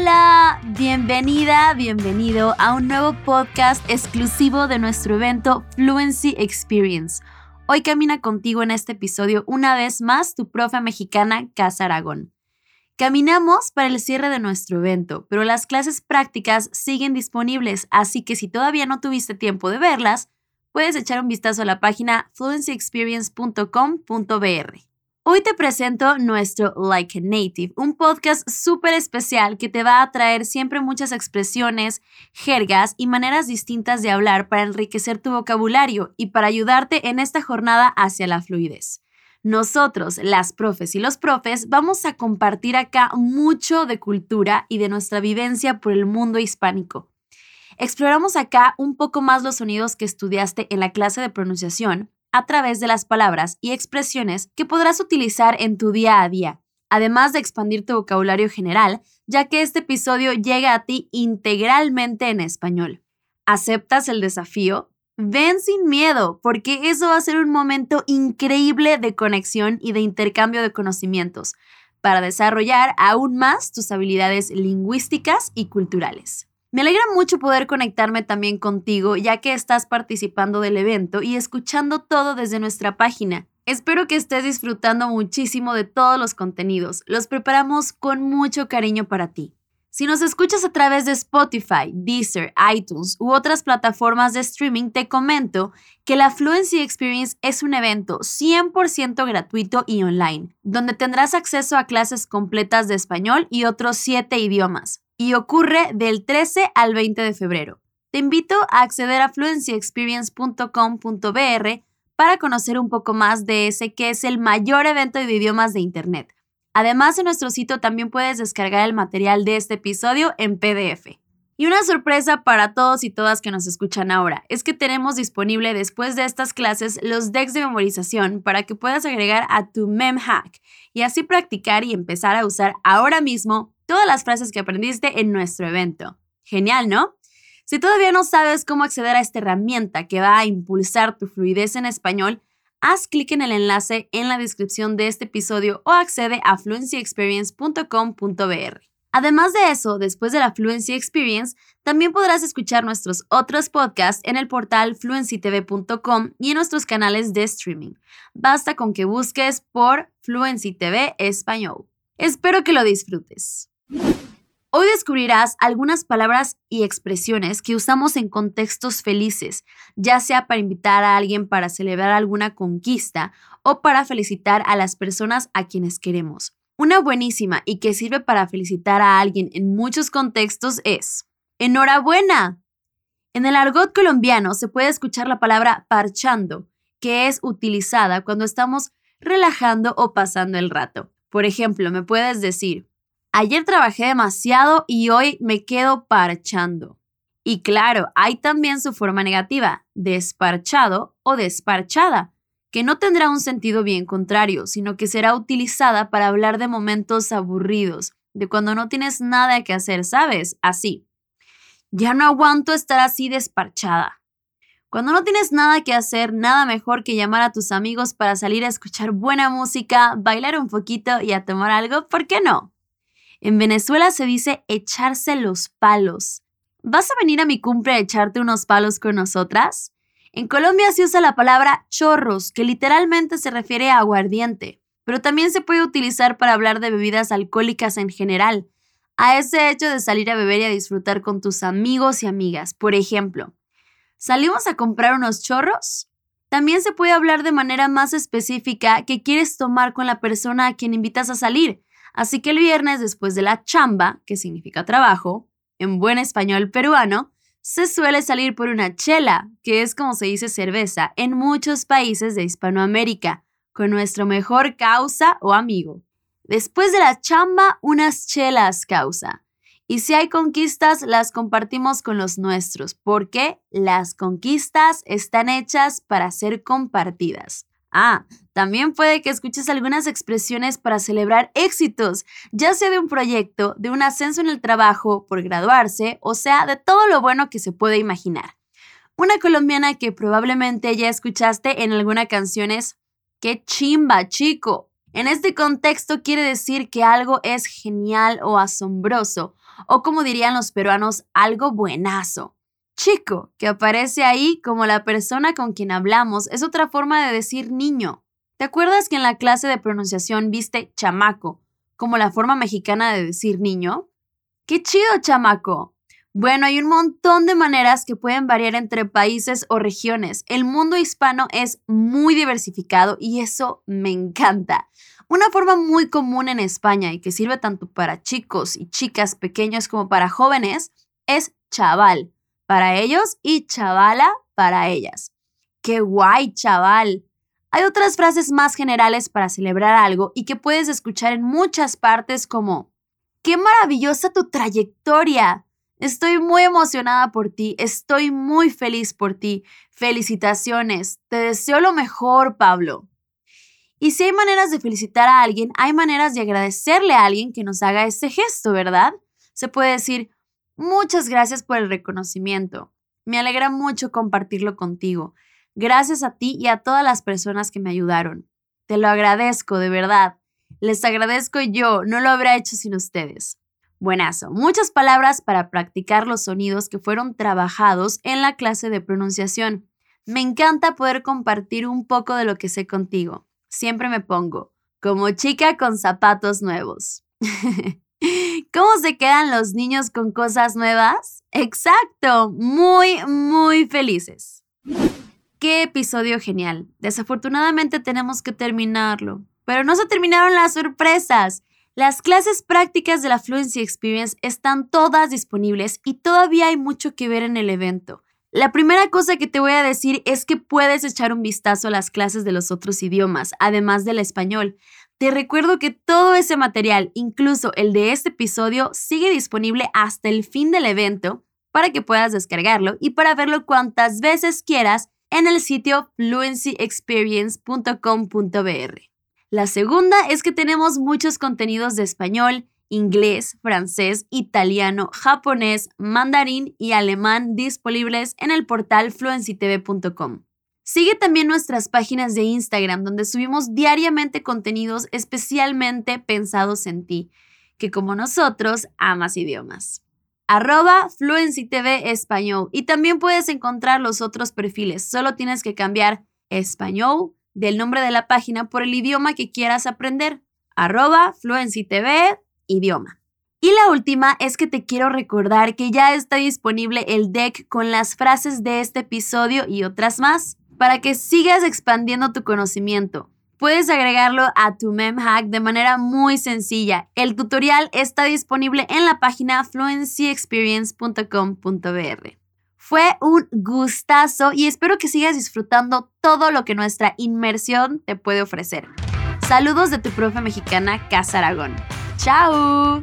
Hola, bienvenida, bienvenido a un nuevo podcast exclusivo de nuestro evento Fluency Experience. Hoy camina contigo en este episodio una vez más tu profe mexicana Casa Aragón. Caminamos para el cierre de nuestro evento, pero las clases prácticas siguen disponibles, así que si todavía no tuviste tiempo de verlas, puedes echar un vistazo a la página fluencyexperience.com.br. Hoy te presento nuestro Like a Native, un podcast súper especial que te va a traer siempre muchas expresiones, jergas y maneras distintas de hablar para enriquecer tu vocabulario y para ayudarte en esta jornada hacia la fluidez. Nosotros, las profes y los profes, vamos a compartir acá mucho de cultura y de nuestra vivencia por el mundo hispánico. Exploramos acá un poco más los sonidos que estudiaste en la clase de pronunciación a través de las palabras y expresiones que podrás utilizar en tu día a día, además de expandir tu vocabulario general, ya que este episodio llega a ti integralmente en español. ¿Aceptas el desafío? Ven sin miedo, porque eso va a ser un momento increíble de conexión y de intercambio de conocimientos para desarrollar aún más tus habilidades lingüísticas y culturales. Me alegra mucho poder conectarme también contigo ya que estás participando del evento y escuchando todo desde nuestra página. Espero que estés disfrutando muchísimo de todos los contenidos. Los preparamos con mucho cariño para ti. Si nos escuchas a través de Spotify, Deezer, iTunes u otras plataformas de streaming, te comento que la Fluency Experience es un evento 100% gratuito y online, donde tendrás acceso a clases completas de español y otros 7 idiomas y ocurre del 13 al 20 de febrero. Te invito a acceder a fluencyexperience.com.br para conocer un poco más de ese que es el mayor evento de idiomas de Internet. Además, en nuestro sitio también puedes descargar el material de este episodio en PDF. Y una sorpresa para todos y todas que nos escuchan ahora es que tenemos disponible después de estas clases los decks de memorización para que puedas agregar a tu MemHack y así practicar y empezar a usar ahora mismo todas las frases que aprendiste en nuestro evento. Genial, ¿no? Si todavía no sabes cómo acceder a esta herramienta que va a impulsar tu fluidez en español, haz clic en el enlace en la descripción de este episodio o accede a fluencyexperience.com.br. Además de eso, después de la Fluency Experience, también podrás escuchar nuestros otros podcasts en el portal fluencytv.com y en nuestros canales de streaming. Basta con que busques por Fluency TV Español. Espero que lo disfrutes. Hoy descubrirás algunas palabras y expresiones que usamos en contextos felices, ya sea para invitar a alguien para celebrar alguna conquista o para felicitar a las personas a quienes queremos. Una buenísima y que sirve para felicitar a alguien en muchos contextos es enhorabuena. En el argot colombiano se puede escuchar la palabra parchando, que es utilizada cuando estamos relajando o pasando el rato. Por ejemplo, me puedes decir, Ayer trabajé demasiado y hoy me quedo parchando. Y claro, hay también su forma negativa, desparchado o desparchada, que no tendrá un sentido bien contrario, sino que será utilizada para hablar de momentos aburridos, de cuando no tienes nada que hacer, ¿sabes? Así. Ya no aguanto estar así desparchada. Cuando no tienes nada que hacer, nada mejor que llamar a tus amigos para salir a escuchar buena música, bailar un poquito y a tomar algo, ¿por qué no? En Venezuela se dice echarse los palos. ¿Vas a venir a mi cumple a echarte unos palos con nosotras? En Colombia se usa la palabra chorros, que literalmente se refiere a aguardiente, pero también se puede utilizar para hablar de bebidas alcohólicas en general, a ese hecho de salir a beber y a disfrutar con tus amigos y amigas. Por ejemplo, ¿salimos a comprar unos chorros? También se puede hablar de manera más específica que quieres tomar con la persona a quien invitas a salir, Así que el viernes, después de la chamba, que significa trabajo, en buen español peruano, se suele salir por una chela, que es como se dice cerveza en muchos países de Hispanoamérica, con nuestro mejor causa o amigo. Después de la chamba, unas chelas causa. Y si hay conquistas, las compartimos con los nuestros, porque las conquistas están hechas para ser compartidas. Ah, también puede que escuches algunas expresiones para celebrar éxitos, ya sea de un proyecto, de un ascenso en el trabajo, por graduarse, o sea, de todo lo bueno que se puede imaginar. Una colombiana que probablemente ya escuchaste en alguna canción es ¡Qué chimba, chico! En este contexto quiere decir que algo es genial o asombroso, o como dirían los peruanos, algo buenazo. Chico, que aparece ahí como la persona con quien hablamos, es otra forma de decir niño. ¿Te acuerdas que en la clase de pronunciación viste chamaco como la forma mexicana de decir niño? ¡Qué chido, chamaco! Bueno, hay un montón de maneras que pueden variar entre países o regiones. El mundo hispano es muy diversificado y eso me encanta. Una forma muy común en España y que sirve tanto para chicos y chicas pequeños como para jóvenes es chaval para ellos y chavala para ellas. ¡Qué guay, chaval! Hay otras frases más generales para celebrar algo y que puedes escuchar en muchas partes como ¡Qué maravillosa tu trayectoria! Estoy muy emocionada por ti, estoy muy feliz por ti. Felicitaciones, te deseo lo mejor, Pablo. Y si hay maneras de felicitar a alguien, hay maneras de agradecerle a alguien que nos haga este gesto, ¿verdad? Se puede decir, muchas gracias por el reconocimiento. Me alegra mucho compartirlo contigo. Gracias a ti y a todas las personas que me ayudaron. Te lo agradezco, de verdad. Les agradezco yo, no lo habría hecho sin ustedes. Buenazo, muchas palabras para practicar los sonidos que fueron trabajados en la clase de pronunciación. Me encanta poder compartir un poco de lo que sé contigo. Siempre me pongo como chica con zapatos nuevos. ¿Cómo se quedan los niños con cosas nuevas? Exacto, muy, muy felices. Qué episodio genial. Desafortunadamente tenemos que terminarlo, pero no se terminaron las sorpresas. Las clases prácticas de la Fluency Experience están todas disponibles y todavía hay mucho que ver en el evento. La primera cosa que te voy a decir es que puedes echar un vistazo a las clases de los otros idiomas, además del español. Te recuerdo que todo ese material, incluso el de este episodio, sigue disponible hasta el fin del evento para que puedas descargarlo y para verlo cuantas veces quieras en el sitio fluencyexperience.com.br. La segunda es que tenemos muchos contenidos de español, inglés, francés, italiano, japonés, mandarín y alemán disponibles en el portal fluencytv.com. Sigue también nuestras páginas de Instagram donde subimos diariamente contenidos especialmente pensados en ti, que como nosotros amas idiomas. Arroba FluencyTV Español y también puedes encontrar los otros perfiles, solo tienes que cambiar español del nombre de la página por el idioma que quieras aprender. Arroba Fluency TV, idioma. Y la última es que te quiero recordar que ya está disponible el deck con las frases de este episodio y otras más para que sigas expandiendo tu conocimiento. Puedes agregarlo a tu MemHack de manera muy sencilla. El tutorial está disponible en la página fluencyexperience.com.br. Fue un gustazo y espero que sigas disfrutando todo lo que nuestra inmersión te puede ofrecer. Saludos de tu profe mexicana, Casa Aragón. ¡Chao!